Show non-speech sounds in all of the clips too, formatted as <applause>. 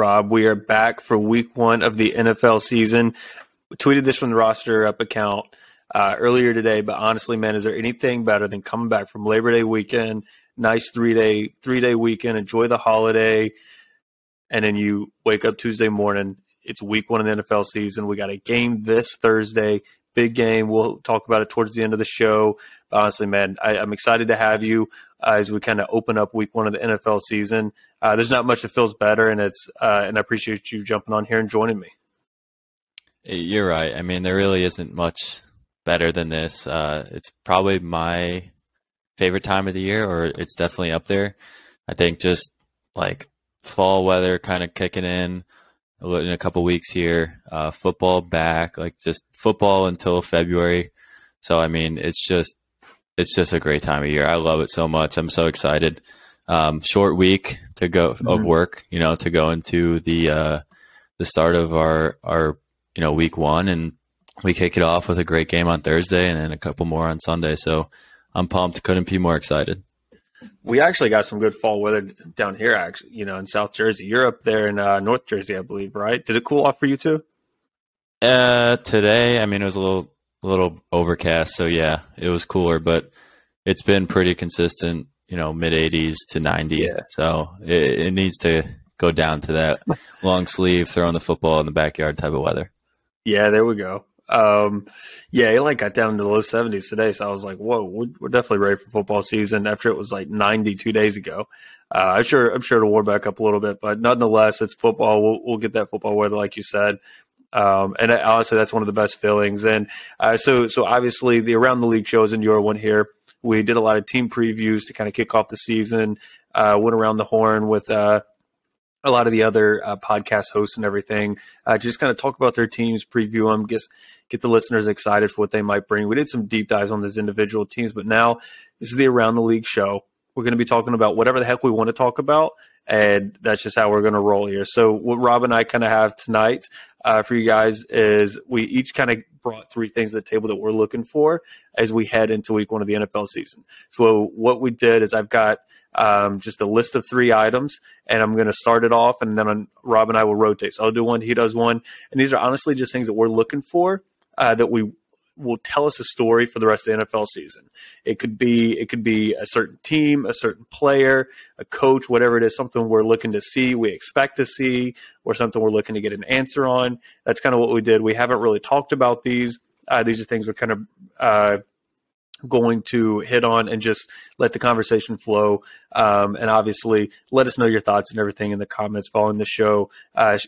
Rob. We are back for week one of the NFL season. We tweeted this from the roster up account uh, earlier today, but honestly, man, is there anything better than coming back from Labor Day weekend, nice three day three day weekend, enjoy the holiday, and then you wake up Tuesday morning. It's week one of the NFL season. We got a game this Thursday, big game. We'll talk about it towards the end of the show. But honestly, man, I, am excited to have you uh, as we kind of open up week one of the NFL season. Uh, there's not much that feels better, and it's uh, and I appreciate you jumping on here and joining me. You're right. I mean, there really isn't much better than this. Uh, it's probably my favorite time of the year, or it's definitely up there. I think just like fall weather kind of kicking in in a couple weeks here, uh, football back, like just football until February. So I mean, it's just it's just a great time of year. I love it so much. I'm so excited um, short week to go mm-hmm. of work, you know, to go into the uh, the start of our our you know week one, and we kick it off with a great game on Thursday, and then a couple more on Sunday. So I'm pumped. Couldn't be more excited. We actually got some good fall weather down here, actually. You know, in South Jersey, you're up there in uh, North Jersey, I believe, right? Did it cool off for you too? Uh, today, I mean, it was a little a little overcast, so yeah, it was cooler, but it's been pretty consistent you know mid 80s to 90 yeah. so it, it, needs to go down to that <laughs> long sleeve throwing the football in the backyard type of weather. Yeah there we go. Um, yeah it like got down to the low 70s today so i was like whoa we're, we're definitely ready for football season after it was like 92 days ago. Uh, i'm sure i'm sure it'll warm back up a little bit but nonetheless it's football. We'll, we'll get that football weather like you said um, and honestly, that's one of the best feelings. And uh, so, so obviously, the around the league shows in your one here. We did a lot of team previews to kind of kick off the season. Uh, went around the horn with uh, a lot of the other uh, podcast hosts and everything. Uh, just kind of talk about their teams, preview them, get get the listeners excited for what they might bring. We did some deep dives on those individual teams, but now this is the Around the League show. We're going to be talking about whatever the heck we want to talk about, and that's just how we're going to roll here. So what Rob and I kind of have tonight uh, for you guys is we each kind of brought three things to the table that we're looking for as we head into week one of the NFL season. So what we did is I've got um, just a list of three items, and I'm going to start it off, and then Rob and I will rotate. So I'll do one, he does one, and these are honestly just things that we're looking for uh, that we will tell us a story for the rest of the NFL season. It could be it could be a certain team, a certain player, a coach, whatever it is, something we're looking to see, we expect to see, or something we're looking to get an answer on. That's kind of what we did. We haven't really talked about these. Uh, these are things we're kind of uh, going to hit on and just let the conversation flow. Um, and obviously, let us know your thoughts and everything in the comments following the show. Uh,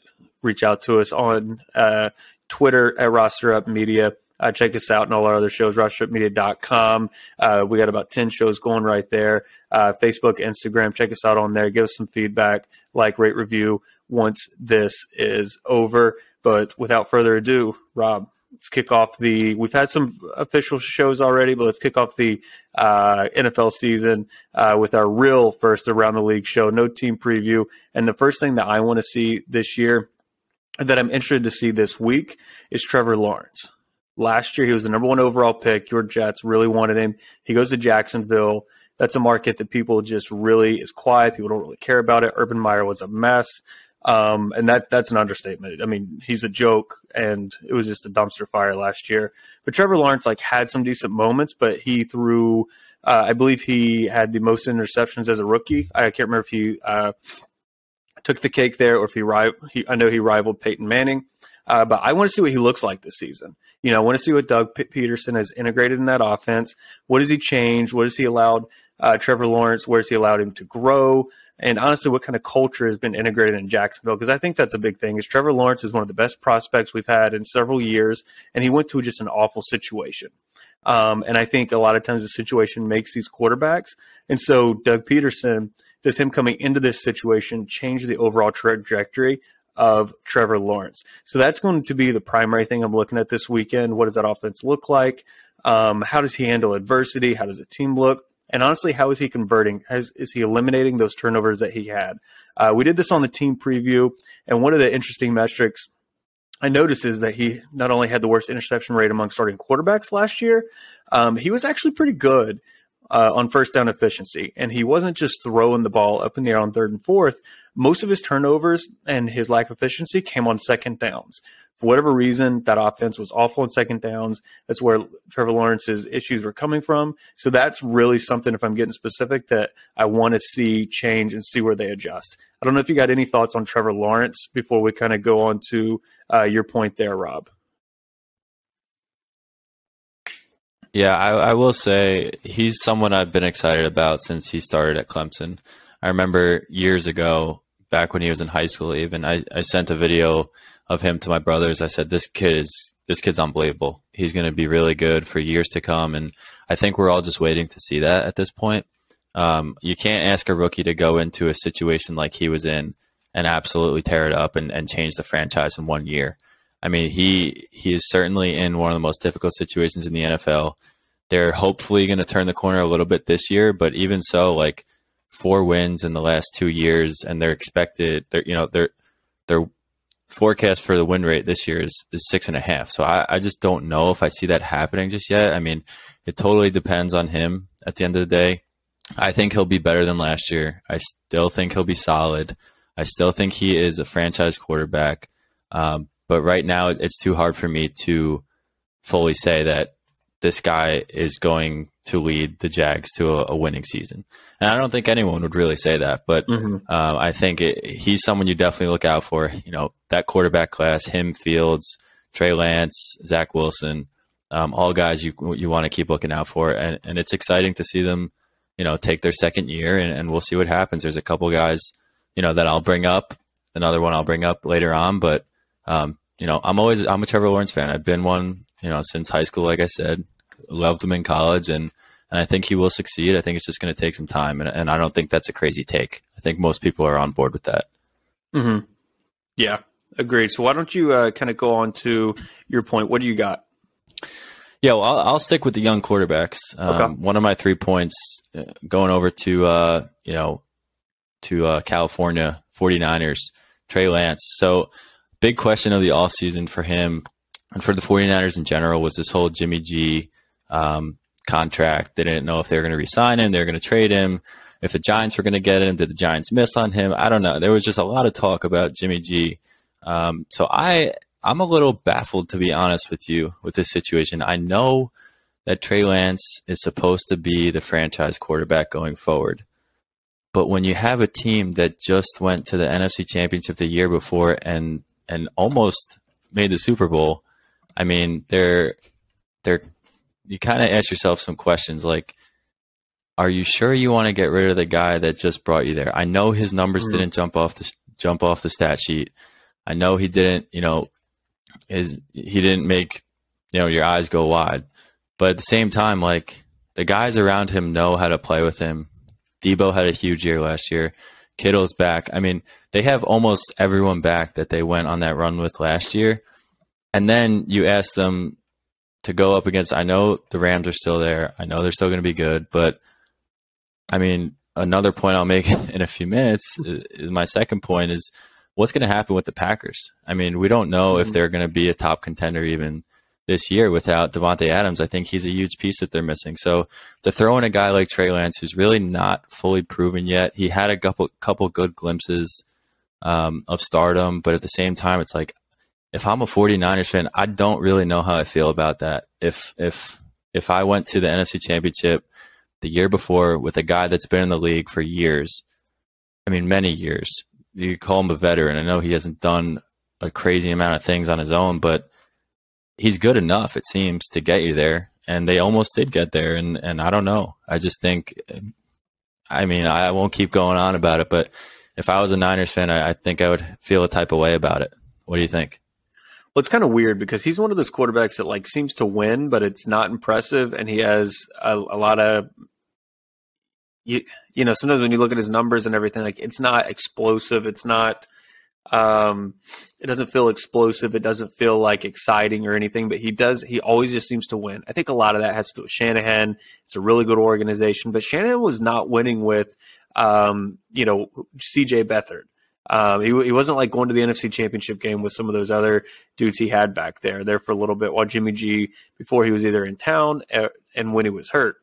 reach out to us on uh, Twitter at Roster Up Media. Uh, check us out and all our other shows, rosterupmedia.com. Uh, we got about 10 shows going right there. Uh, Facebook, Instagram, check us out on there. Give us some feedback, like, rate, review once this is over. But without further ado, Rob, let's kick off the. We've had some official shows already, but let's kick off the uh, NFL season uh, with our real first around the league show. No team preview, and the first thing that I want to see this year, that I'm interested to see this week, is Trevor Lawrence. Last year, he was the number one overall pick. Your Jets really wanted him. He goes to Jacksonville. That's a market that people just really is quiet. People don't really care about it. Urban Meyer was a mess. Um, and that that's an understatement. I mean, he's a joke, and it was just a dumpster fire last year. But Trevor Lawrence like had some decent moments, but he threw. Uh, I believe he had the most interceptions as a rookie. I can't remember if he uh, took the cake there or if he, he I know he rivaled Peyton Manning. Uh, but I want to see what he looks like this season. You know, I want to see what Doug P- Pederson has integrated in that offense. What has he changed? What has he allowed uh, Trevor Lawrence? Where has he allowed him to grow? And honestly, what kind of culture has been integrated in Jacksonville? Because I think that's a big thing. Is Trevor Lawrence is one of the best prospects we've had in several years, and he went to just an awful situation. Um, and I think a lot of times the situation makes these quarterbacks. And so Doug Pederson, does him coming into this situation change the overall trajectory of Trevor Lawrence. So that's going to be the primary thing I'm looking at this weekend. What does that offense look like? Um, how does he handle adversity? How does the team look? And honestly, how is he converting? Has, is he eliminating those turnovers that he had? Uh, we did this on the team preview, and one of the interesting metrics I noticed is that he not only had the worst interception rate among starting quarterbacks last year, um, he was actually pretty good uh, on first down efficiency, and he wasn't just throwing the ball up in the air on third and fourth. Most of his turnovers and his lack of efficiency came on second downs. For whatever reason, that offense was awful on second downs. That's where Trevor Lawrence's issues were coming from. So that's really something, if I'm getting specific, that I want to see change and see where they adjust. I don't know if you got any thoughts on Trevor Lawrence before we kind of go on to uh, your point there, Rob. Yeah, I, I, will say he's someone I've been excited about since he started at Clemson. I remember years ago, back when he was in high school, even I, I sent a video of him to my brothers. I said, "This kid is this kid's unbelievable. He's going to be really good for years to come." And I think we're all just waiting to see that at this point. Um, you can't ask a rookie to go into a situation like he was in and absolutely tear it up and, and change the franchise in one year. I mean, he he is certainly in one of the most difficult situations in the NFL. They're hopefully going to turn the corner a little bit this year, but even so, like four wins in the last two years, and they're expected. They're you know their their forecast for the win rate this year is, is six and a half. So I, I just don't know if I see that happening just yet. I mean, it totally depends on him at the end of the day. I think he'll be better than last year. I still think he'll be solid. I still think he is a franchise quarterback. Um, but right now, it's too hard for me to fully say that this guy is going to lead the Jags to a, a winning season. And I don't think anyone would really say that, but mm-hmm. uh, I think it, he's someone you definitely look out for. You know, that quarterback class, him, Fields, Trey Lance, Zach Wilson, um, all guys you you want to keep looking out for, and, and it's exciting to see them you know, take their second year and, and we'll see what happens. There's a couple guys, you know, that I'll bring up, another one I'll bring up later on, but, um, you know, I'm always, I'm a Trevor Lawrence fan. I've been one, you know, since high school, like I said, loved him in college and, and I think he will succeed. I think it's just going to take some time. And, and I don't think that's a crazy take. I think most people are on board with that. Mm-hmm. Yeah, agreed. So why don't you uh, kind of go on to your point? What do you got? Yeah, well, I'll, I'll, stick with the young quarterbacks. Um, okay. One of my three points uh, going over to, uh, you know, to uh, California 49ers, Trey Lance. So, big question of the offseason for him and for the 49ers in general was this whole Jimmy G um, contract. They didn't know if they were going to resign him, they were going to trade him. If the Giants were going to get him, did the Giants miss on him? I don't know. There was just a lot of talk about Jimmy G. Um, so I I'm a little baffled to be honest with you with this situation. I know that Trey Lance is supposed to be the franchise quarterback going forward. But when you have a team that just went to the NFC Championship the year before and and almost made the Super Bowl, I mean, they're they're you kind of ask yourself some questions like are you sure you want to get rid of the guy that just brought you there? I know his numbers mm-hmm. didn't jump off the jump off the stat sheet. I know he didn't, you know, is he didn't make you know your eyes go wide. But at the same time, like the guys around him know how to play with him. Debo had a huge year last year. Kittle's back. I mean, they have almost everyone back that they went on that run with last year. And then you ask them to go up against I know the Rams are still there. I know they're still going to be good, but I mean, another point I'll make <laughs> in a few minutes is my second point is what's going to happen with the Packers? I mean, we don't know mm-hmm. if they're going to be a top contender even this year without Davante Adams. I think he's a huge piece that they're missing. So to throw in a guy like Trey Lance, who's really not fully proven yet, he had a couple couple good glimpses um, of stardom, but at the same time, it's like if I'm a 49ers fan, I don't really know how I feel about that. If if if I went to the NFC Championship the year before with a guy that's been in the league for years, I mean many years, you call him a veteran. I know he hasn't done a crazy amount of things on his own, but he's good enough, it seems, to get you there. And they almost did get there. And, and I don't know. I just think, I mean, I won't keep going on about it, but if I was a Niners fan, I, I think I would feel a type of way about it. What do you think? Well, it's kind of weird because he's one of those quarterbacks that like seems to win, but it's not impressive, and he has a, a lot of you you know sometimes when you look at his numbers and everything like it's not explosive it's not um it doesn't feel explosive it doesn't feel like exciting or anything but he does he always just seems to win. I think a lot of that has to do with shanahan. It's a really good organization but shanahan was not winning with um you know cj beathard um, he, he wasn't like going to the NFC Championship game with some of those other dudes he had back there, there for a little bit while Jimmy G, before he was either in town uh, and when he was hurt.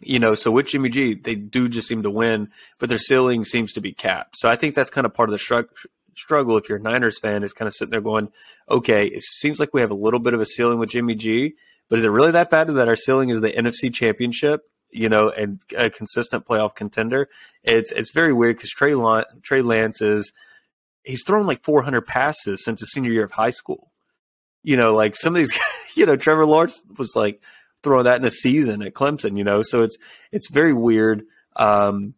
You know, so with Jimmy G, they do just seem to win, but their ceiling seems to be capped. So I think that's kind of part of the shrug, struggle if you're a Niners fan is kind of sitting there going, okay, it seems like we have a little bit of a ceiling with Jimmy G, but is it really that bad that our ceiling is the NFC Championship? You know, and a consistent playoff contender. It's it's very weird because Trey Trey Lance is he's thrown like 400 passes since his senior year of high school. You know, like some of these, <laughs> you know, Trevor Lawrence was like throwing that in a season at Clemson. You know, so it's it's very weird um,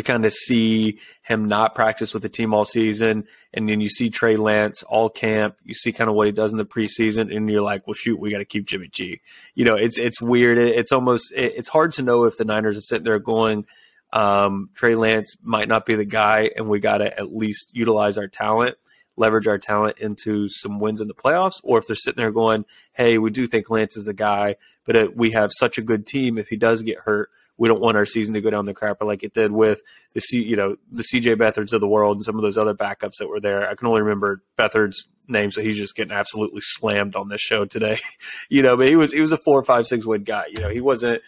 to kind of see him not practice with the team all season, and then you see Trey Lance all camp. You see kind of what he does in the preseason, and you're like, well, shoot, we got to keep Jimmy G. You know, it's it's weird. It's almost it's hard to know if the Niners are sitting there going um, Trey Lance might not be the guy, and we got to at least utilize our talent, leverage our talent into some wins in the playoffs. Or if they're sitting there going, "Hey, we do think Lance is the guy, but it, we have such a good team. If he does get hurt, we don't want our season to go down the crapper like it did with the C, you know, the CJ Beathard's of the world and some of those other backups that were there. I can only remember Beathard's name, so he's just getting absolutely slammed on this show today. <laughs> you know, but he was he was a four, five, six win guy. You know, he wasn't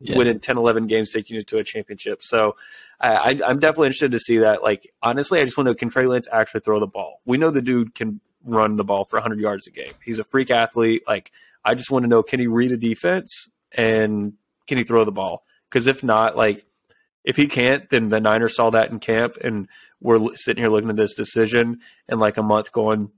yeah. winning 10, 11 games, taking you to a championship. So I, am definitely interested to see that. Like, honestly, I just want to know can Trey Lance actually throw the ball? We know the dude can run the ball for 100 yards a game. He's a freak athlete. Like, I just want to know can he read a defense and can he throw the ball? Because if not, like, if he can't, then the Niners saw that in camp, and we're sitting here looking at this decision in like a month going,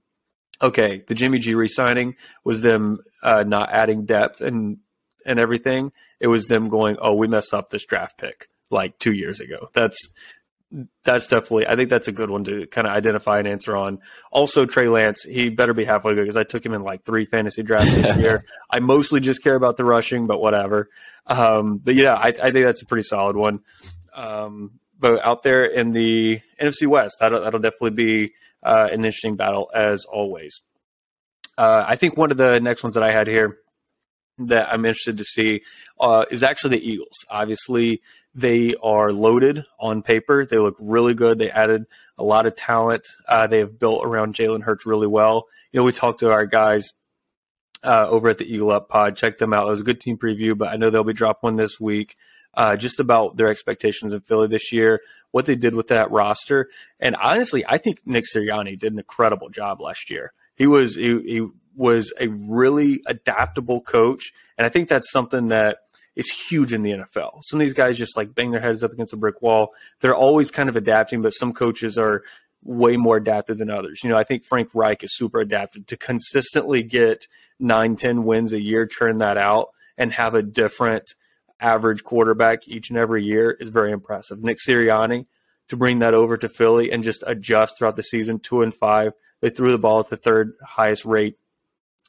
okay, the Jimmy G re-signing was them uh, not adding depth and and everything, it was them going, "Oh, we messed up this draft pick like two years ago." That's that's definitely. I think that's a good one to kind of identify and answer on. Also, Trey Lance, he better be halfway good because I took him in like three fantasy drafts this <laughs> year. I mostly just care about the rushing, but whatever. Um, but yeah, I, I, think that's a pretty solid one. Um, but out there in the NFC West, that'll, that'll definitely be uh, an interesting battle as always. Uh, I think one of the next ones that I had here that I'm interested to see uh, is actually the Eagles. Obviously, they are loaded on paper. They look really good. They added a lot of talent. Uh, they have built around Jalen Hurts really well. You know, we talked to our guys uh, over at the Eagle Up Pod. Check them out. It was a good team preview, but I know they'll be dropping one this week. Uh, just about their expectations in Philly this year, what they did with that roster, and honestly, I think Nick Sirianni did an incredible job last year. He was he, he was a really adaptable coach. And I think that's something that is huge in the NFL. Some of these guys just like bang their heads up against a brick wall. They're always kind of adapting, but some coaches are way more adaptive than others. You know, I think Frank Reich is super adapted to consistently get nine, 10 wins a year, turn that out, and have a different average quarterback each and every year is very impressive. Nick Sirianni to bring that over to Philly and just adjust throughout the season, two and five. They threw the ball at the third highest rate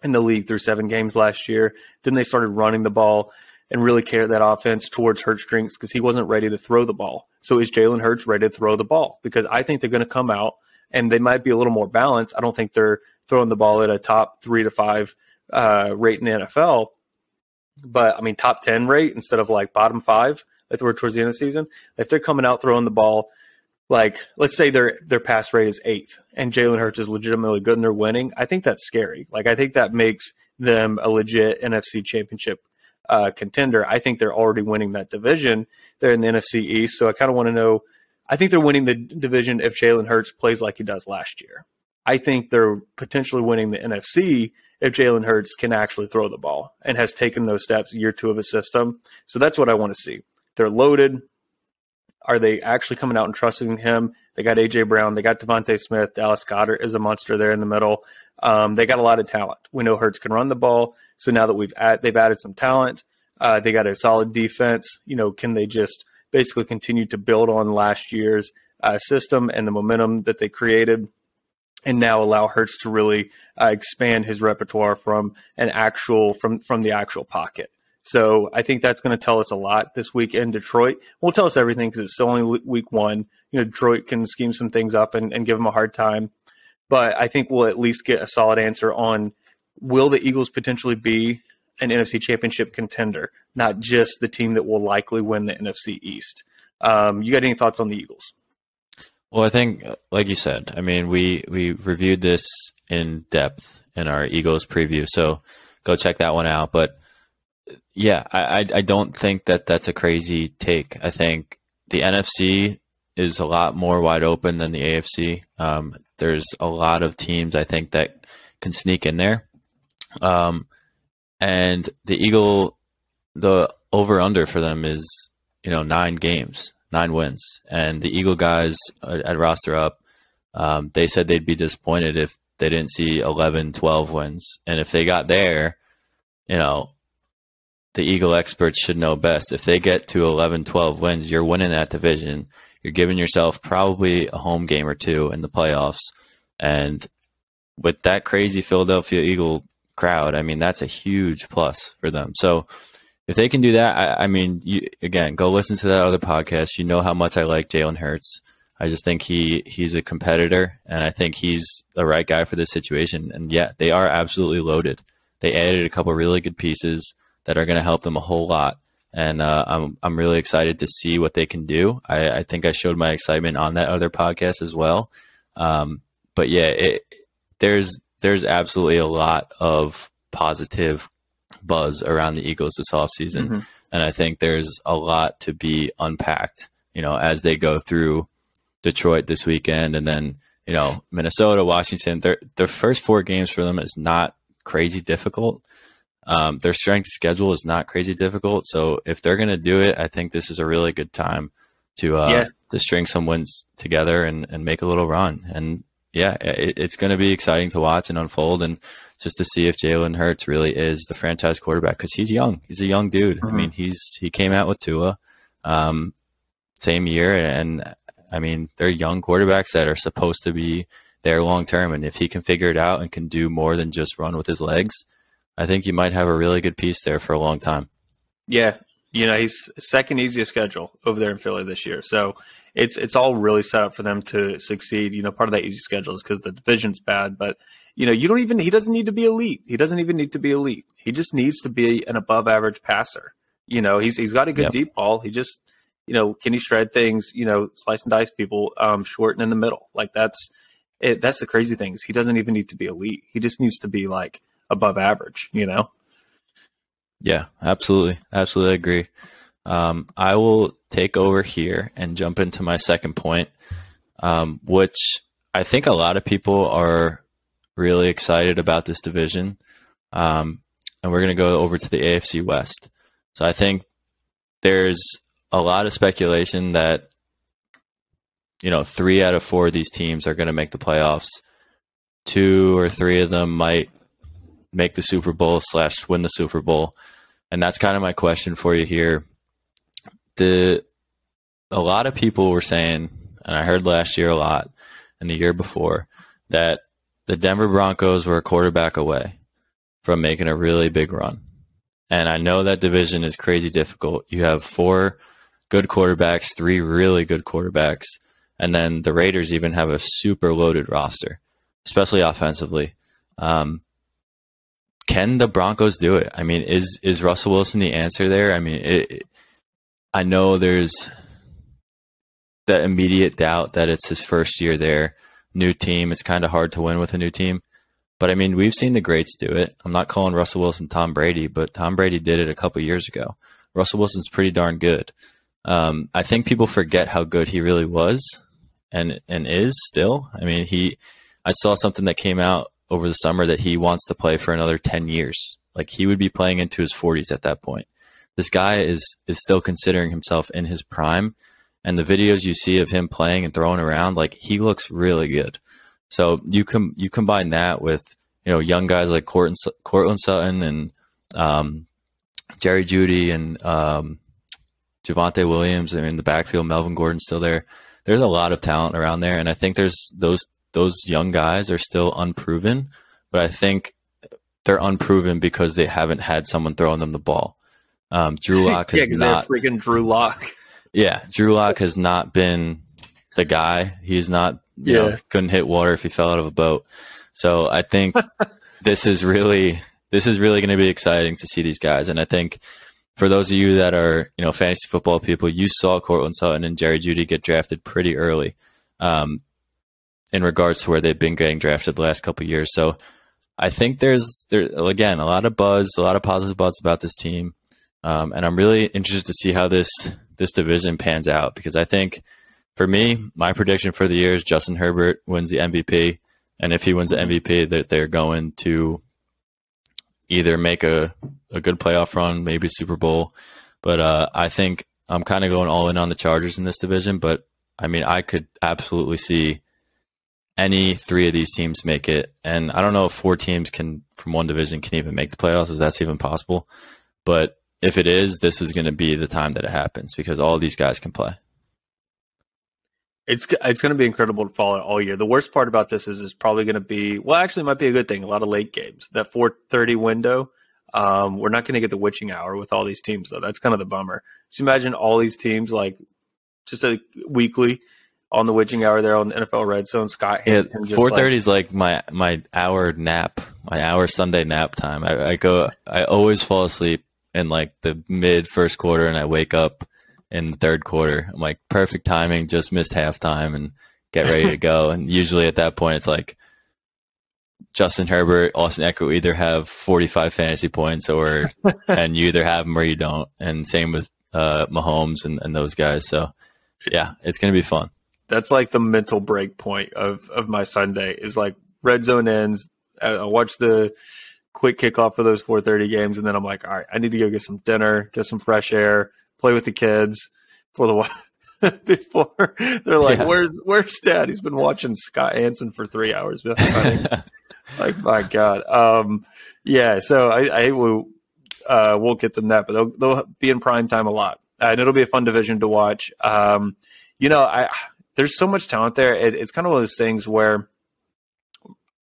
in the league through seven games last year. Then they started running the ball and really carried that offense towards Hurts strengths because he wasn't ready to throw the ball. So is Jalen Hurts ready to throw the ball? Because I think they're going to come out and they might be a little more balanced. I don't think they're throwing the ball at a top three to five uh, rate in the NFL, but I mean top ten rate instead of like bottom five. They throw towards the end of the season. If they're coming out throwing the ball like let's say their their pass rate is eighth and Jalen Hurts is legitimately good and they're winning, I think that's scary. Like I think that makes them a legit NFC championship uh, contender. I think they're already winning that division. They're in the NFC East, so I kind of want to know. I think they're winning the division if Jalen Hurts plays like he does last year. I think they're potentially winning the NFC if Jalen Hurts can actually throw the ball and has taken those steps year two of a system. So that's what I want to see. They're loaded. Are they actually coming out and trusting him? They got AJ Brown, they got DeVonta Smith, Dallas Goedert is a monster there in the middle. Um, they got a lot of talent. We know Hurts can run the ball, so now that we've add, they've added some talent, uh, they got a solid defense. You know, can they just basically continue to build on last year's uh, system and the momentum that they created? and now allow Hurts to really uh, expand his repertoire from an actual from from the actual pocket. So I think that's going to tell us a lot this week in Detroit. Will tell us everything because it's still only week one. You know, Detroit can scheme some things up and, and give them a hard time. But I think we'll at least get a solid answer on will the Eagles potentially be an NFC championship contender, not just the team that will likely win the NFC East. Um, you got any thoughts on the Eagles? Well, I think, like you said, I mean, we, we reviewed this in depth in our Eagles preview. So go check that one out. But Yeah, I, I don't think that that's a crazy take. I think the NFC is a lot more wide open than the AFC. Um, there's a lot of teams I think that can sneak in there. Um, and the Eagle, the over under for them is you know nine games, nine wins, and the Eagle guys at roster up, um, they said they'd be disappointed if they didn't see 11, 12 wins, and if they got there, you know. The Eagle experts should know best. If they get to 11, 12 wins, you're winning that division you're giving yourself probably a home game or two in the playoffs. And with that crazy Philadelphia Eagle crowd, I mean, that's a huge plus for them. So if they can do that, I, I mean, you, again, go listen to that other podcast. You know how much I like Jalen Hurts. I just think he he's a competitor, and I think he's the right guy for this situation. And yeah, they are absolutely loaded. They added a couple really good pieces that are going to help them a whole lot and uh, I'm I'm really excited to see what they can do. I, I, think I showed my excitement on that other podcast as well. Um, but yeah, it, there's there's absolutely a lot of positive buzz around the Eagles this offseason. Mm-hmm. and I think there's a lot to be unpacked. You know, as they go through Detroit this weekend, and then you know Minnesota, Washington. Their their first four games for them is not crazy difficult. Um, their strength schedule is not crazy difficult, so if they're going to do it, I think this is a really good time to uh, yeah. to string some wins together and, and make a little run. And yeah, it, it's going to be exciting to watch and unfold, and just to see if Jalen Hurts really is the franchise quarterback because he's young. He's a young dude. Mm-hmm. I mean, he's he came out with Tua, um, same year, and I mean they're young quarterbacks that are supposed to be there long term, and if he can figure it out and can do more than just run with his legs I think you might have a really good piece there for a long time. Yeah, you know he's second easiest schedule over there in Philly this year, so it's it's all really set up for them to succeed. You know, part of that easy schedule is because the division's bad, but you know you don't even he doesn't need to be elite. He doesn't even need to be elite. He just needs to be an above average passer. You know, he's he's got a good yep. deep ball. He just you know can he shred things? You know, slice and dice people um, short and in the middle. Like that's it, that's the crazy thing is he doesn't even need to be elite. He just needs to be like above average, you know? Yeah, absolutely. Absolutely agree. Um, I will take over here and jump into my second point, um, which I think a lot of people are really excited about this division. Um, and we're going to go over to the AFC West. So I think there's a lot of speculation that, you know, three out of four of these teams are going to make the playoffs. Two or three of them might make the Super Bowl slash win the Super Bowl. And that's kind of my question for you here. The a lot of people were saying, and I heard last year a lot, and the year before, that the Denver Broncos were a quarterback away from making a really big run. And I know that division is crazy difficult. You have four good quarterbacks, three really good quarterbacks, and then the Raiders even have a super loaded roster, especially offensively. Um, can the Broncos do it? I mean, is is Russell Wilson the answer there? I mean, it, it, I know there's that immediate doubt that it's his first year there, new team. It's kind of hard to win with a new team. But I mean, we've seen the greats do it. I'm not calling Russell Wilson Tom Brady, but Tom Brady did it a couple years ago. Russell Wilson's pretty darn good. Um, I think people forget how good he really was and and is still. I mean, he. I saw something that came out over the summer that he wants to play for another 10 years. Like he would be playing into his 40s at that point. This guy is is still considering himself in his prime and the videos you see of him playing and throwing around like he looks really good. So you com- you combine that with you know young guys like Courtland, Courtland Sutton and um, Jerry Jeudy and um, Javonte Williams and in the backfield Melvin Gordon's still there. There's a lot of talent around there, and I think there's those those young guys are still unproven, but I think they're unproven because they haven't had someone throwing them the ball. Um, Drew <laughs> Lock has yeah, not freaking Drew Lock. Yeah, Drew <laughs> Lock has not been the guy. He's not you yeah. know couldn't hit water if he fell out of a boat. So I think <laughs> this is really this is really going to be exciting to see these guys, and I think for those of you that are you know fantasy football people, you saw Courtland Sutton and Jerry Jeudy get drafted pretty early. Um, in regards to where they've been getting drafted the last couple years. So I think there's there again a lot of buzz, a lot of positive buzz about this team, um, and I'm really interested to see how this this division pans out because I think for me, my prediction for the year is Justin Herbert wins the MVP, and if he wins the MVP, that they're going to either make a a good playoff run, maybe Super Bowl. But uh, I think I'm kind of going all in on the Chargers in this division. But I mean, I could absolutely see any three of these teams make it. And I don't know if four teams can from one division can even make the playoffs, if that's even possible. But if it is, this is going to be the time that it happens because all these guys can play. It's it's going to be incredible to follow all year. The worst part about this is it's probably going to be well, actually, it might be a good thing. A lot of late games. That four thirty window. Um, we're not going to get the witching hour with all these teams though. That's kind of the bummer. Just imagine all these teams like just a weekly on the witching hour there on NFL Red Zone. Scott yeah, four thirty is like my my hour nap, my hour Sunday nap time. I, I go, I always fall asleep in like the mid first quarter, and I wake up in the third quarter. I'm like perfect timing, just missed halftime, and get ready to go. and usually at that point, it's like Justin Herbert, Austin Ekeler either have 45 fantasy points, or <laughs> and you either have them or you don't. And same with uh, Mahomes and, and those guys. So yeah, it's gonna be fun that's like the mental break point of of my Sunday is like red zone ends. I, watch the quick kickoff for those 4:30 games, and then I'm like, all right, I need to go get some dinner, get some fresh air, play with the kids for the <laughs> before they're like, yeah. "Where's Where's Dad? He's been watching Scott Hanson for three hours." <laughs> like my God, um, yeah. So I, I will uh, we'll get them that, but they'll they'll be in prime time a lot, uh, and it'll be a fun division to watch. Um, you know, I there's so much talent there. It, it's kind of one of those things where,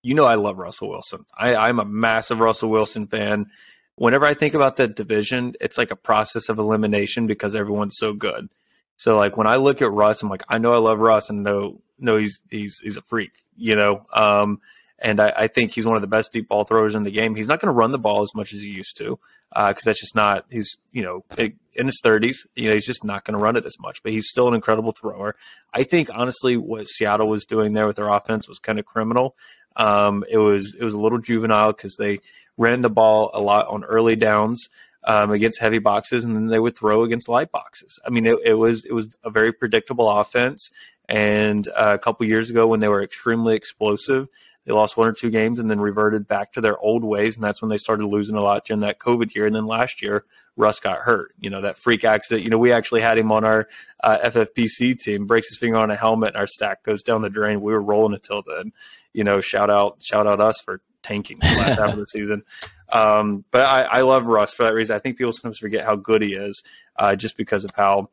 you know, I love Russell Wilson. I, I'm a massive Russell Wilson fan. Whenever I think about that division, it's like a process of elimination because everyone's so good. So like when I look at Russ, I'm like, I know I love Russ and know know he's he's he's a freak, you know. Um, and I, I, think he's one of the best deep ball throwers in the game. He's not going to run the ball as much as he used to because uh, that's just not. He's you know in his 30s. You know he's just not going to run it as much, but he's still an incredible thrower. I think honestly, what Seattle was doing there with their offense was kind of criminal. Um, it was it was a little juvenile because they ran the ball a lot on early downs. Um, against heavy boxes, and then they would throw against light boxes. I mean, it, it was it was a very predictable offense. And uh, a couple years ago, when they were extremely explosive, they lost one or two games and then reverted back to their old ways, and that's when they started losing a lot during that COVID year. And then last year, Russ got hurt. You know that freak accident. You know we actually had him on our uh, FFPC team. Breaks his finger on a helmet, and our stack goes down the drain. We were rolling until then. You know, shout out, shout out us for tanking the last half of the <laughs> season. Um, but I, I, love Russ for that reason. I think people sometimes forget how good he is uh, just because of how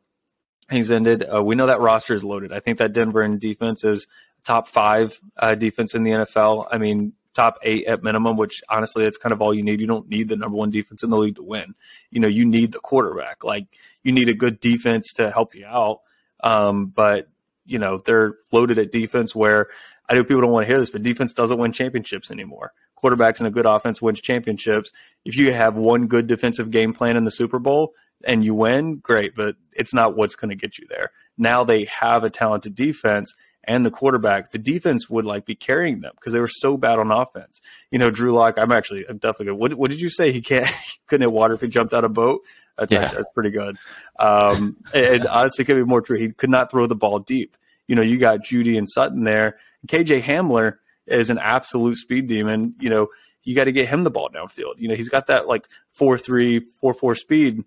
he's ended. Uh, we know that roster is loaded. I think that Denver and defense is top five uh, defense in the NFL. I mean, top eight at minimum, which honestly, that's kind of all you need. You don't need the number one defense in the league to win. You know, you need the quarterback. Like, you need a good defense to help you out. Um, but, you know, they're loaded at defense where I know people don't want to hear this, but defense doesn't win championships anymore. Quarterbacks and a good offense wins championships. If you have one good defensive game plan in the Super Bowl and you win, great, but it's not what's going to get you there. Now they have a talented defense and the quarterback, the defense would like be carrying them because they were so bad on offense. You know, Drew Lock, I'm actually I'm definitely good. What, what did you say? He can't <laughs> he couldn't hit water if he jumped out of a boat. That's yeah. that's pretty good. Um, and honestly, could be more true. He could not throw the ball deep. You know, you got Jeudy and Sutton there. KJ Hamler is an absolute speed demon. You know, you got to get him the ball downfield. You know, he's got that like four three four four speed,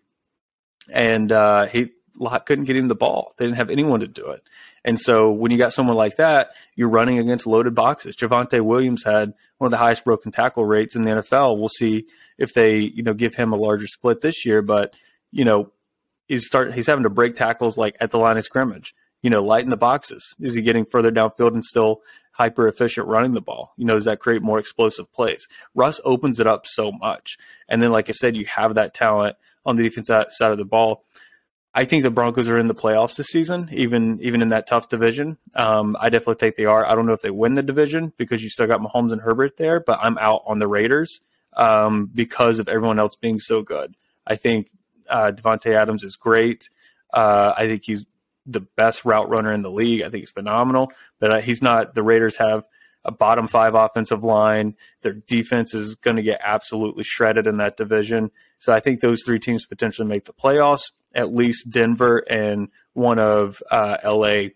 and uh, he couldn't get him the ball. They didn't have anyone to do it. And so when you got someone like that, you're running against loaded boxes. Javonte Williams had one of the highest broken tackle rates in the NFL. We'll see if they, you know, give him a larger split this year, but you know, he's start he's having to break tackles like at the line of scrimmage. You know, lighten the boxes. Is he getting further downfield and still hyper efficient running the ball? You know, does that create more explosive plays? Russ opens it up so much. And then, like I said, you have that talent on the defense side of the ball. I think the Broncos are in the playoffs this season, even even in that tough division. Um, I definitely think they are. I don't know if they win the division because you still got Mahomes and Herbert there, but I'm out on the Raiders um, because of everyone else being so good. I think uh, Davante Adams is great. Uh, I think he's the best route runner in the league. I think he's phenomenal, but uh, he's not. The Raiders have a bottom five offensive line. Their defense is going to get absolutely shredded in that division. So I think those three teams potentially make the playoffs. At least Denver and one of uh, LA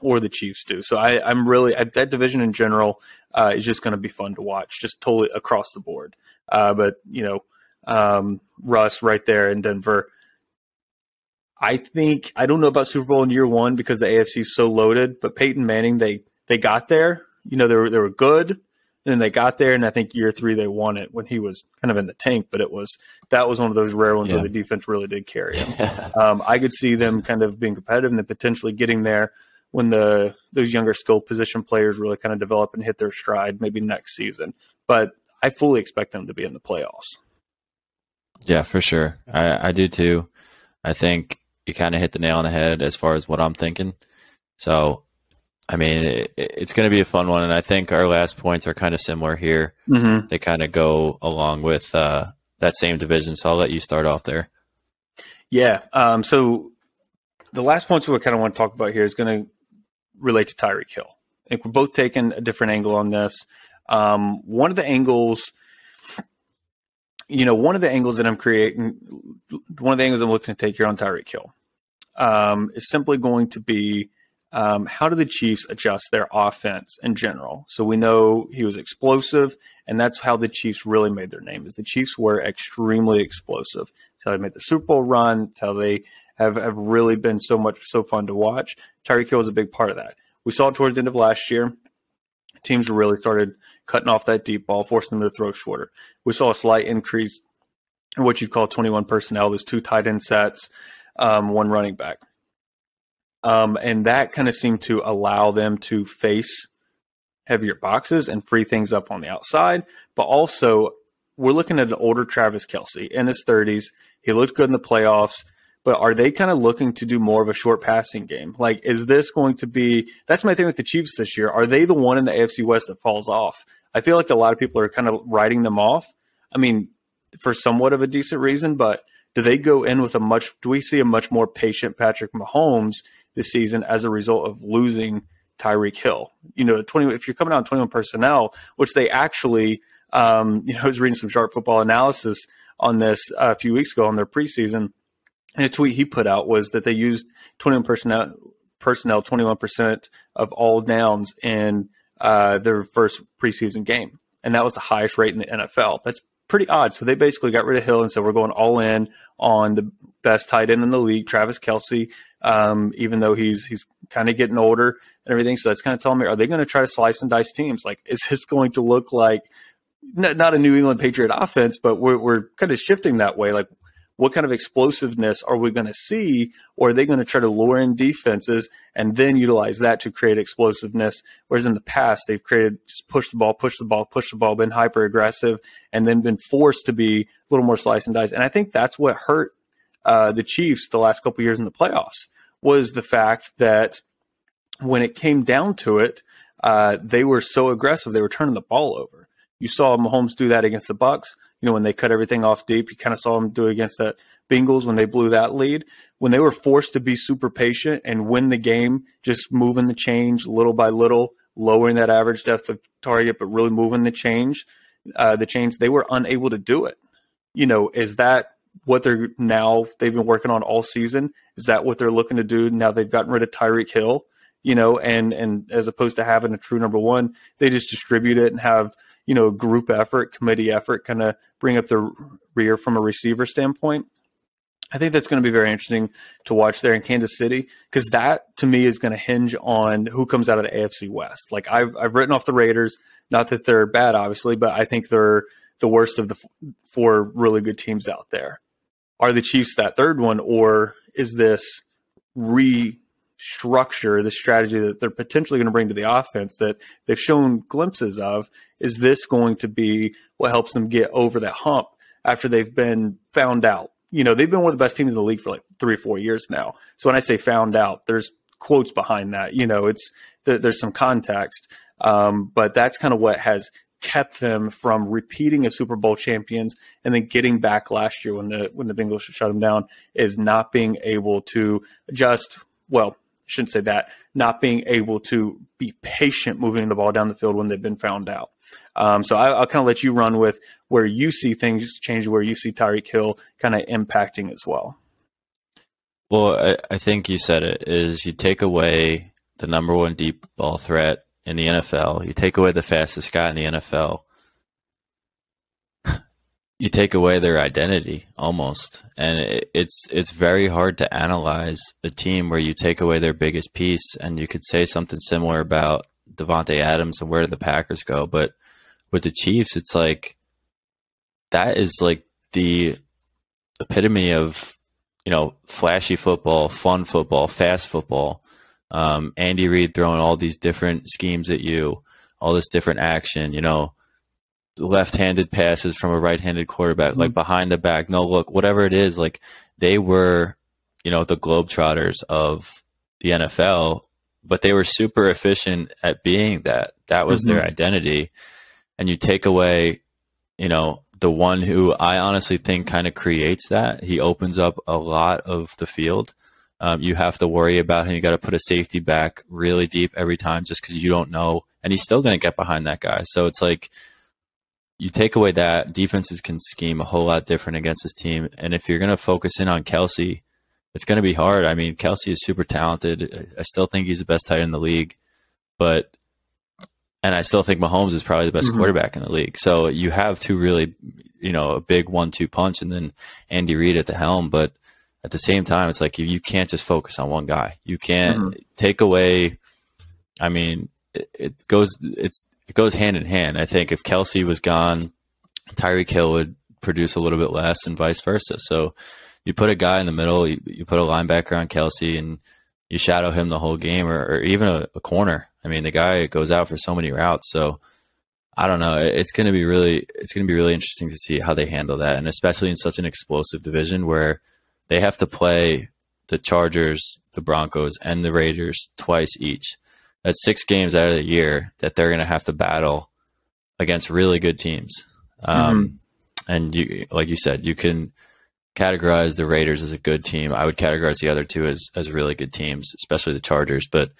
or the Chiefs do. So I, am really that division in general uh, is just going to be fun to watch, just totally across the board. Uh, but you know, um, Russ right there in Denver. I think I don't know about Super Bowl in year one because the AFC is so loaded, but Peyton Manning they they got there. You know they were they were good, and then they got there, and I think year three they won it when he was kind of in the tank. But it was that was one of those rare ones yeah. where the defense really did carry him. um, I could see them kind of being competitive and then potentially getting there when the those younger skill position players really kind of develop and hit their stride, maybe next season. But I fully expect them to be in the playoffs. Yeah, for sure. I, I do too. I think you kind of hit the nail on the head as far as what I'm thinking. So, I mean, it, it's going to be a fun one, and I think our last points are kind of similar here. Mm-hmm. They kind of go along with uh, that same division. So I'll let you start off there. Yeah. Um, so the last points we kind of want to talk about here is going to relate to Tyreek Hill. I think we're both taking a different angle on this. Um, one of the angles, you know, one of the angles that I'm creating, one of the angles I'm looking to take here on Tyreek Hill um, is simply going to be um, how do the Chiefs adjust their offense in general? So we know he was explosive, and that's how the Chiefs really made their name. Is the Chiefs were extremely explosive. It's how they made the Super Bowl run. It's how they have, have really been so much so fun to watch. Tyreek Hill was a big part of that. We saw it towards the end of last year. Teams really started cutting off that deep ball, forcing them to throw shorter. We saw a slight increase in what you'd call 21 personnel. There's two tight end sets, um, one running back. Um, and that kind of seemed to allow them to face heavier boxes and free things up on the outside. But also, we're looking at an older Travis Kelce in his 30s. He looked good in the playoffs but are they kind of looking to do more of a short passing game? Like, is this going to be? That's my thing with the Chiefs this year. Are they the one in the AFC West that falls off? I feel like a lot of people are kind of writing them off. I mean, for somewhat of a decent reason, but do they go in with a much? Do we see a much more patient Patrick Mahomes this season as a result of losing Tyreek Hill? You know, twenty. If you're coming out twenty one personnel, which they actually, um, <laughs> you know, I was reading some sharp football analysis on this uh, a few weeks ago on their preseason and a tweet he put out was that they used 21 personnel, personnel 21% of all downs in uh, their first preseason game. And that was the highest rate in the NFL. That's pretty odd. So they basically got rid of Hill and said, we're going all in on the best tight end in the league, Travis Kelce. um, even though he's he's kind of getting older and everything. So that's kind of telling me, are they going to try to slice and dice teams? Like, is <laughs> this going to look like not a New England Patriot offense, but we're, we're kind of shifting that way. Like, what kind of explosiveness are we going to see? Or are they going to try to lure in defenses and then utilize that to create explosiveness? Whereas in the past, they've created just push the ball, push the ball, push the ball, been hyper aggressive, and then been forced to be a little more slice and dice. And I think that's what hurt uh, the Chiefs the last couple years in the playoffs was the fact that when it came down to it, uh, they were so aggressive they were turning the ball over. You saw Mahomes do that against the Bucs you know, when they cut everything off deep, you kind of saw them do it against the Bengals when they blew that lead. When they were forced to be super patient and win the game, just moving the change little by little, lowering that average depth of target, but really moving the change, uh, the change, they were unable to do it. You know, is that what they're now they've been working on all season? Is that what they're looking to do now they've gotten rid of Tyreek Hill? You know, and and as opposed to having a true number one, they just distribute it and have – you know, group effort, committee effort, kind of bring up the rear from a receiver standpoint. I think that's going to be very interesting to watch there in Kansas City because that to me is going to hinge on who comes out of the AFC West. Like I've I've written off the Raiders, not that they're bad, obviously, but I think they're the worst of the four really good teams out there. Are the Chiefs that third one, or is this restructure, the strategy that they're potentially going to bring to the offense that they've shown glimpses of, is this going to be what helps them get over that hump after they've been found out? You know, they've been one of the best teams in the league for like three or four years now. So when I say found out, there's quotes behind that. You know, it's there's some context, um, but that's kind of what has kept them from repeating as Super Bowl champions and then getting back last year when the when the Bengals shut them down is not being able to just well shouldn't say that, not being able to be patient moving the ball down the field when they've been found out. Um, so I, will kind of let you run with where you see things change, where you see Tyreek Hill kind of impacting as well. Well, I, I think you said it is you take away the number one deep ball threat in the NFL, you take away the fastest guy in the NFL, you take away their identity almost, and it, it's it's very hard to analyze a team where you take away their biggest piece, and you could say something similar about Davante Adams and where did the Packers go, but with the Chiefs, it's like that is like the epitome of you know flashy football, fun football, fast football. Um, Andy Reid throwing all these different schemes at you, all this different action. You know, left-handed passes from a right-handed quarterback, mm-hmm. like behind the back, no look, whatever it is. Like they were, you know, the globetrotters of the NFL, but they were super efficient at being that. That was mm-hmm. their identity and you take away, you know, the one who I honestly think kind of creates that. He opens up a lot of the field. Um, you have to worry about him. You got to put a safety back really deep every time just because you don't know. And he's still going to get behind that guy. So it's like you take away that defenses can scheme a whole lot different against this team. And if you're going to focus in on Kelce, it's going to be hard. I mean, Kelce is super talented. I still think he's the best tight end in the league, but and I still think Mahomes is probably the best mm-hmm. quarterback in the league. So you have two really, you know, a big one-two punch, and then Andy Reid at the helm. But at the same time, it's like you can't just focus on one guy. You can't mm-hmm. take away. I mean, it, it, goes it's it goes hand in hand. I think if Kelce was gone, Tyreek Hill would produce a little bit less, and vice versa. So you put a guy in the middle, you, you put a linebacker on Kelce, and you shadow him the whole game, or, or even a, a corner I mean, the guy goes out for so many routes. So I don't know. It's going to be really, it's going to be really interesting to see how they handle that, and especially in such an explosive division where they have to play the Chargers, the Broncos, and the Raiders twice each. That's six games out of the year that they're going to have to battle against really good teams. Um, mm-hmm. And you, like you said, you can categorize the Raiders as a good team. I would categorize the other two as as really good teams, especially the Chargers. But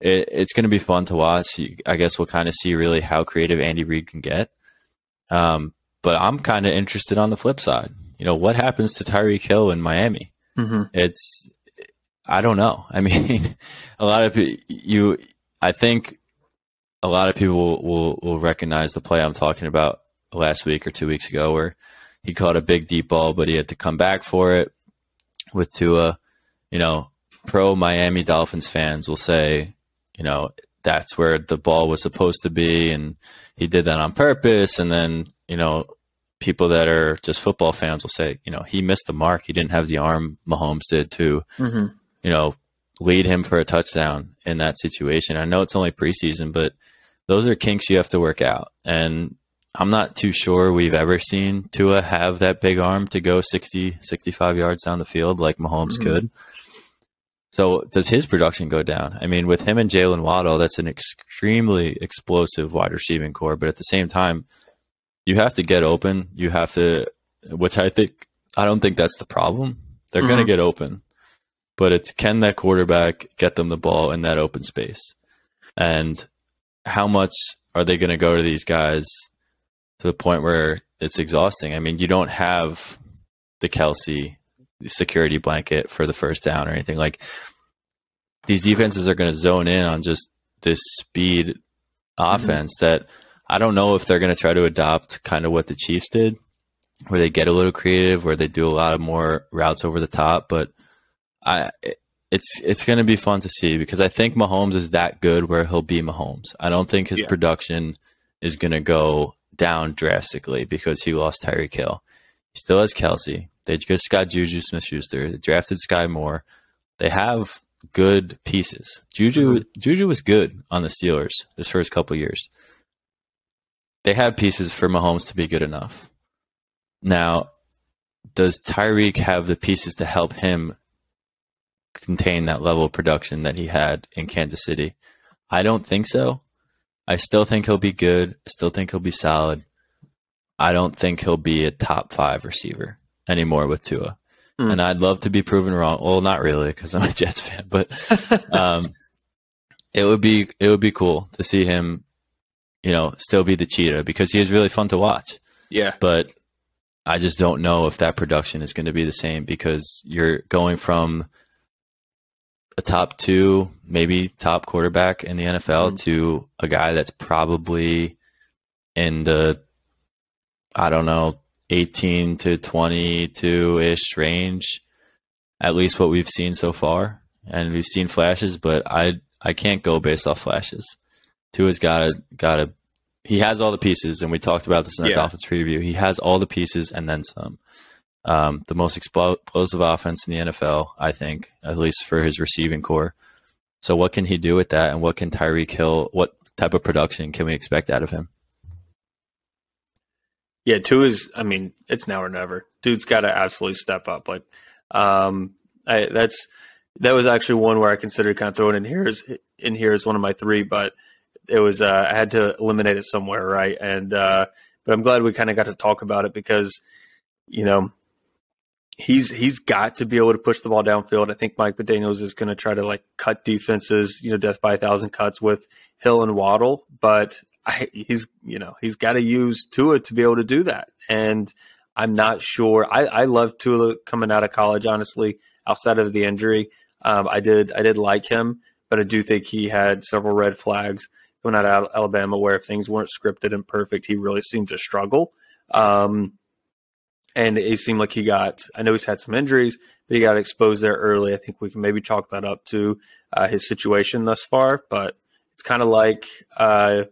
it, it's going to be fun to watch. I guess we'll kind of see really how creative Andy Reid can get. Um, but I'm kind of interested on the flip side. You know, what happens to Tyreek Hill in Miami? Mm-hmm. It's, I don't know. <laughs> I mean, a lot of you, I think a lot of people will, will, recognize the play I'm talking about last week or two weeks ago where he caught a big deep ball, but he had to come back for it with Tua. You know, pro Miami Dolphins fans will say, you know, that's where the ball was supposed to be. And he did that on purpose. And then, you know, people that are just football fans will say, you know, he missed the mark. He didn't have the arm Mahomes did to, mm-hmm. you know, lead him for a touchdown in that situation. I know it's only preseason, but those are kinks you have to work out. And I'm not too sure we've ever seen Tua have that big arm to go 60, 65 yards down the field like Mahomes mm-hmm. could. So does his production go down? I mean, with him and Jalen Waddle, that's an extremely explosive wide receiving core. But at the same time, you have to get open. You have to, which I think, I don't think that's the problem. They're mm-hmm. going to get open, but it's can that quarterback get them the ball in that open space, and how much are they going to go to these guys to the point where it's exhausting? I mean, you don't have the Kelce security blanket for the first down or anything. Like these defenses are going to zone in on just this speed offense mm-hmm. that I don't know if they're going to try to adopt kind of what the Chiefs did, where they get a little creative, where they do a lot of more routes over the top. But I, it's it's going to be fun to see because I think Mahomes is that good where he'll be Mahomes. I don't think his yeah. production is going to go down drastically because he lost Tyreek Hill. He still has Kelce. They just got Juju Smith Schuster. They drafted Sky Moore. They have good pieces. Juju mm-hmm. Juju was good on the Steelers his first couple years. They had pieces for Mahomes to be good enough. Now, does Tyreek have the pieces to help him contain that level of production that he had in Kansas City? I don't think so. I still think he'll be good. I still think he'll be solid. I don't think he'll be a top five receiver anymore with Tua. mm. and I'd love to be proven wrong. Well, not really because I'm a Jets fan, but <laughs> um, it would be it would be cool to see him, you know, still be the cheetah because he is really fun to watch. Yeah, but I just don't know if that production is going to be the same because you're going from a top two, maybe top quarterback in the NFL mm. to a guy that's probably in the I don't know 18 to 22 ish range, at least what we've seen so far. And we've seen flashes, but I I can't go based off flashes. Tua's got to got to. He has all the pieces, and we talked about this in our yeah. Dolphins preview. He has all the pieces and then some. Um, the most explosive offense in the NFL, I think, at least for his receiving core. So, what can he do with that, and what can Tyreek Hill? What type of production can we expect out of him? Yeah, Tua is. I mean, it's now or never. Dude's got to absolutely step up. Like, um, I, that's that was actually one where I considered kind of throwing in here as in here as one of my three, but it was uh, I had to eliminate it somewhere, right? And uh, but I'm glad we kind of got to talk about it because you know he's he's got to be able to push the ball downfield. I think Mike McDaniel's is going to try to like cut defenses, you know, death by a thousand cuts with Hill and Waddle, but I, he's you know he's got to use Tua to be able to do that, and I'm not sure. I, I love Tua coming out of college, honestly. Outside of the injury, um, I did I did like him, but I do think he had several red flags coming out of Alabama where if things weren't scripted and perfect, he really seemed to struggle. Um, and it seemed like he got. I know he's had some injuries, but he got exposed there early. I think we can maybe chalk that up to uh, his situation thus far. But it's kind of like uh,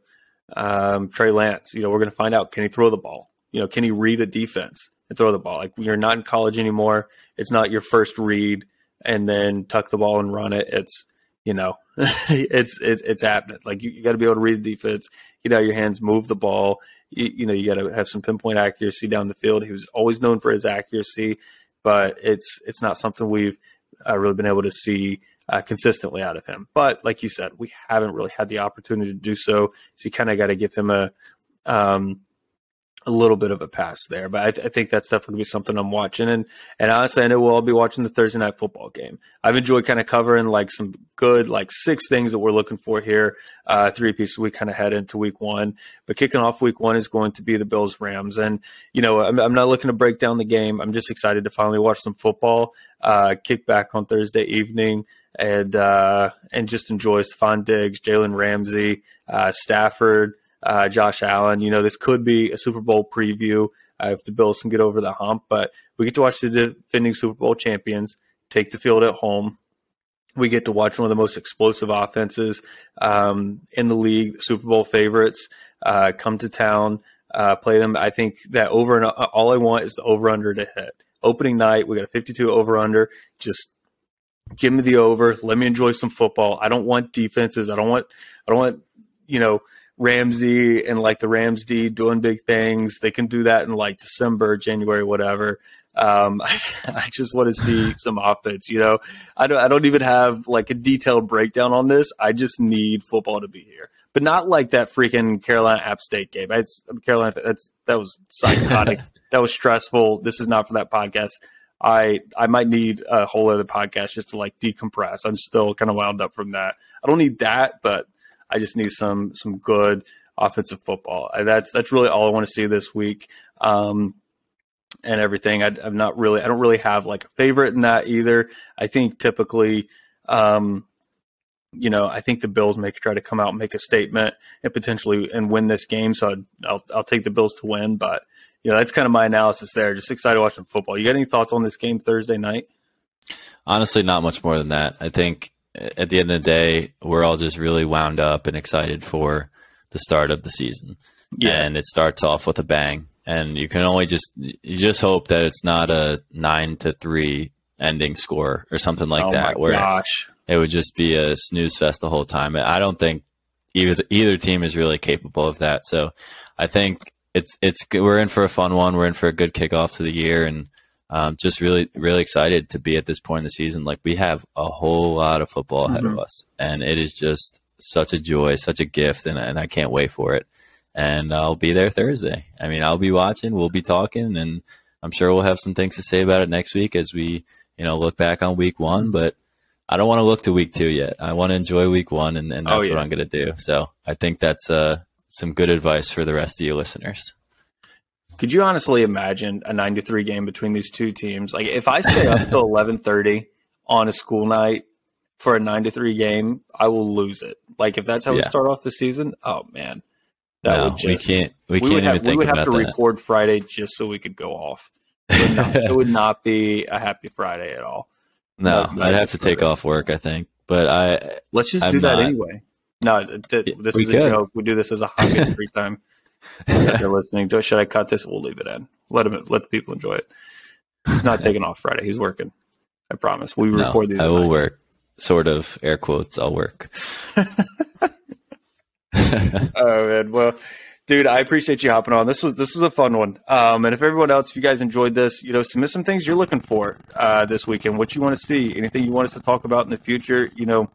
um, Trey Lance. You know, we're going to find out can he throw the ball? You know, can he read a defense and throw the ball? Like you're not in college anymore. It's not your first read and then tuck the ball and run it. It's you know, <laughs> it's it's it's happening. Like you, you got to be able to read the defense, get out your hands, move the ball. You, you know, you got to have some pinpoint accuracy down the field. He was always known for his accuracy, but it's it's not something we've uh, really been able to see uh, consistently out of him. But like you said, we haven't really had the opportunity to do so. So you kind of got to give him a um, a little bit of a pass there. But I, th- I think that's definitely to be something I'm watching. And and honestly, I know we'll all be watching the Thursday night football game. I've enjoyed kind of covering like some good like six things that we're looking for here. Uh, three pieces we kind of head into week one. But kicking off week one is going to be the Bills Rams. And you know, I'm, I'm not looking to break down the game. I'm just excited to finally watch some football. Uh, kick back on Thursday evening and uh, and just enjoy Stefon Diggs, Jalen Ramsey, uh, Stafford, uh, Josh Allen. You know, this could be a Super Bowl preview uh, if the Bills can get over the hump, but we get to watch the defending Super Bowl champions take the field at home. We get to watch one of the most explosive offenses um, in the league, Super Bowl favorites, uh, come to town, uh, play them. I think that over and all I want is the over under to hit. Opening night, we got a 52 over under. Just give me the over. Let me enjoy some football. I don't want defenses. I don't want. I don't want. You know, Ramsey and like the Rams D doing big things. They can do that in like December, January, whatever. Um, <laughs> I just want to see <laughs> some offense. You know, I don't. I don't even have like a detailed breakdown on this. I just need football to be here, but not like that freaking Carolina App State game. It's Carolina. That's that was psychotic. <laughs> that was stressful. This is not for that podcast. I I might need a whole other podcast just to like decompress. I'm still kind of wound up from that. I don't need that, but I just need some some good offensive football. That's that's really all I want to see this week. Um, and everything. I, am not really. I don't really have like a favorite in that either. I think typically, um, you know, I think the Bills may try to come out and make a statement and potentially and win this game. So I'd, I'll I'll take the Bills to win, but you know, that's kind of my analysis there. Just excited watching football. You got any thoughts on this game Thursday night? Honestly, not much more than that. I think at the end of the day, we're all just really wound up and excited for the start of the season. Yeah. And it starts off with a bang. And you can only just you just hope that it's not a nine to three ending score or something like oh that. where gosh. it would just be a snooze fest the whole time. I don't think either either team is really capable of that. So I think it's it's we're in for a fun one. We're in for a good kickoff to the year, and um, just really really excited to be at this point in the season. Like we have a whole lot of football ahead mm-hmm. of us, and it is just such a joy, such a gift, and, and I can't wait for it. And I'll be there Thursday. I mean, I'll be watching. We'll be talking, and I'm sure we'll have some things to say about it next week as we, you know, look back on week one. But I don't want to look to week two yet. I want to enjoy week one, and, and that's oh, yeah. what I'm going to do. So I think that's uh, some good advice for the rest of you listeners. Could you honestly imagine a nine to three game between these two teams? Like if I stay up till <laughs> eleven thirty on a school night for a nine to three game, I will lose it. Like if that's how yeah. we start off the season, oh man, that no, would just, we can't. We, we can't even have, think We would have to that. record Friday just so we could go off. It would not, it would not be a happy Friday at all. <laughs> No, I'd have to take off work. I think, but I let's just I'm do that not, anyway. No, this is a joke. We do this as a hobby <laughs> free time. If you're listening, to, should I cut this? We'll leave it in. Let him. Let the people enjoy it. He's not taking off Friday. He's working. I promise. We no, record these. I will work. Sort of air quotes. I'll work. <laughs> oh man. Well, dude, I appreciate you hopping on. This was this was a fun one. Um, and if everyone else, if you guys enjoyed this, you know, submit some things you're looking for uh, this weekend. What you want to see, anything you want us to talk about in the future. You know,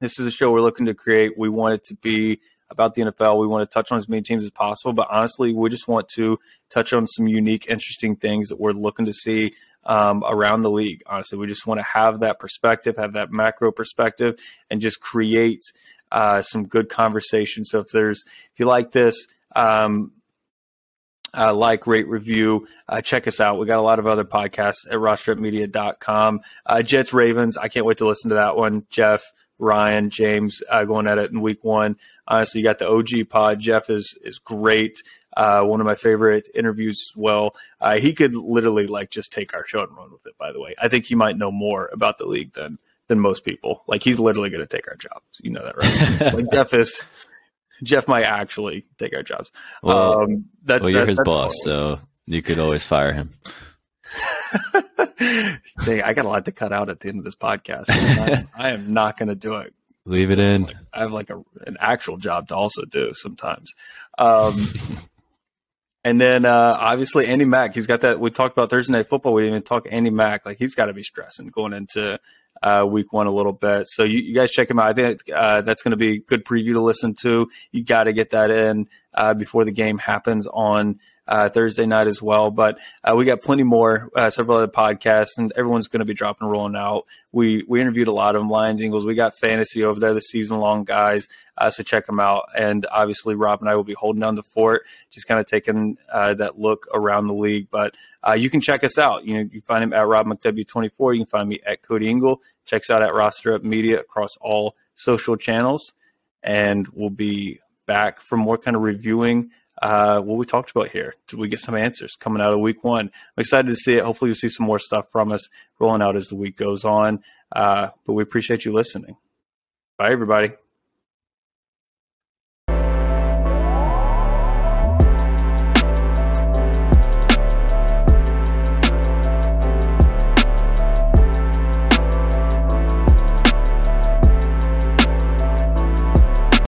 this is a show we're looking to create. We want it to be about the NFL. We want to touch on as many teams as possible, but honestly, we just want to touch on some unique, interesting things that we're looking to see um, around the league. Honestly, we just want to have that perspective, have that macro perspective, and just create uh, some good conversation. So if there's if you like this, um, uh, like, rate, review, uh, check us out. We got a lot of other podcasts at rosterupmedia.com. Uh, Jets Ravens, I can't wait to listen to that one. Jeff, Ryan, James uh, going at it in week one. Honestly, you got the OG pod. Jeff is is great. Uh, one of my favorite interviews as well. Uh, he could literally like just take our show and run with it. By the way, I think he might know more about the league than than most people. Like he's literally going to take our jobs. You know that, right? <laughs> like Jeff is. Jeff might actually take our jobs. Well, um, that's, well you're his boss, so you could always fire him. <laughs> Dang, I got a lot to cut out at the end of this podcast. I, <laughs> I am not going to do it. Leave it in. I have like a, an actual job to also do sometimes. Um, <laughs> and then uh, obviously Andy Mack, he's got that. We talked about Thursday Night Football. We didn't even talk Andy Mack. Like he's got to be stressing going into uh, week one a little bit. So you, you, guys check him out. I think uh, that's going to be a good preview to listen to. You got to get that in uh, before the game happens on uh, Thursday night as well. But uh, we got plenty more, uh, several other podcasts, and everyone's going to be dropping and rolling out. We we interviewed a lot of them, Lions, Eagles. We got fantasy over there, the season long guys. Uh, so check them out. And obviously, Rob and I will be holding down the fort, just kind of taking uh, that look around the league. But uh, you can check us out. You know, you find him at Rob McW24. You can find me at Cody Ingle. Check us out at Roster Up Media across all social channels. And we'll be back for more kind of reviewing uh, what we talked about here. Did we get some answers coming out of week one? I'm excited to see it. Hopefully, you'll see some more stuff from us rolling out as the week goes on. Uh, but we appreciate you listening. Bye, everybody.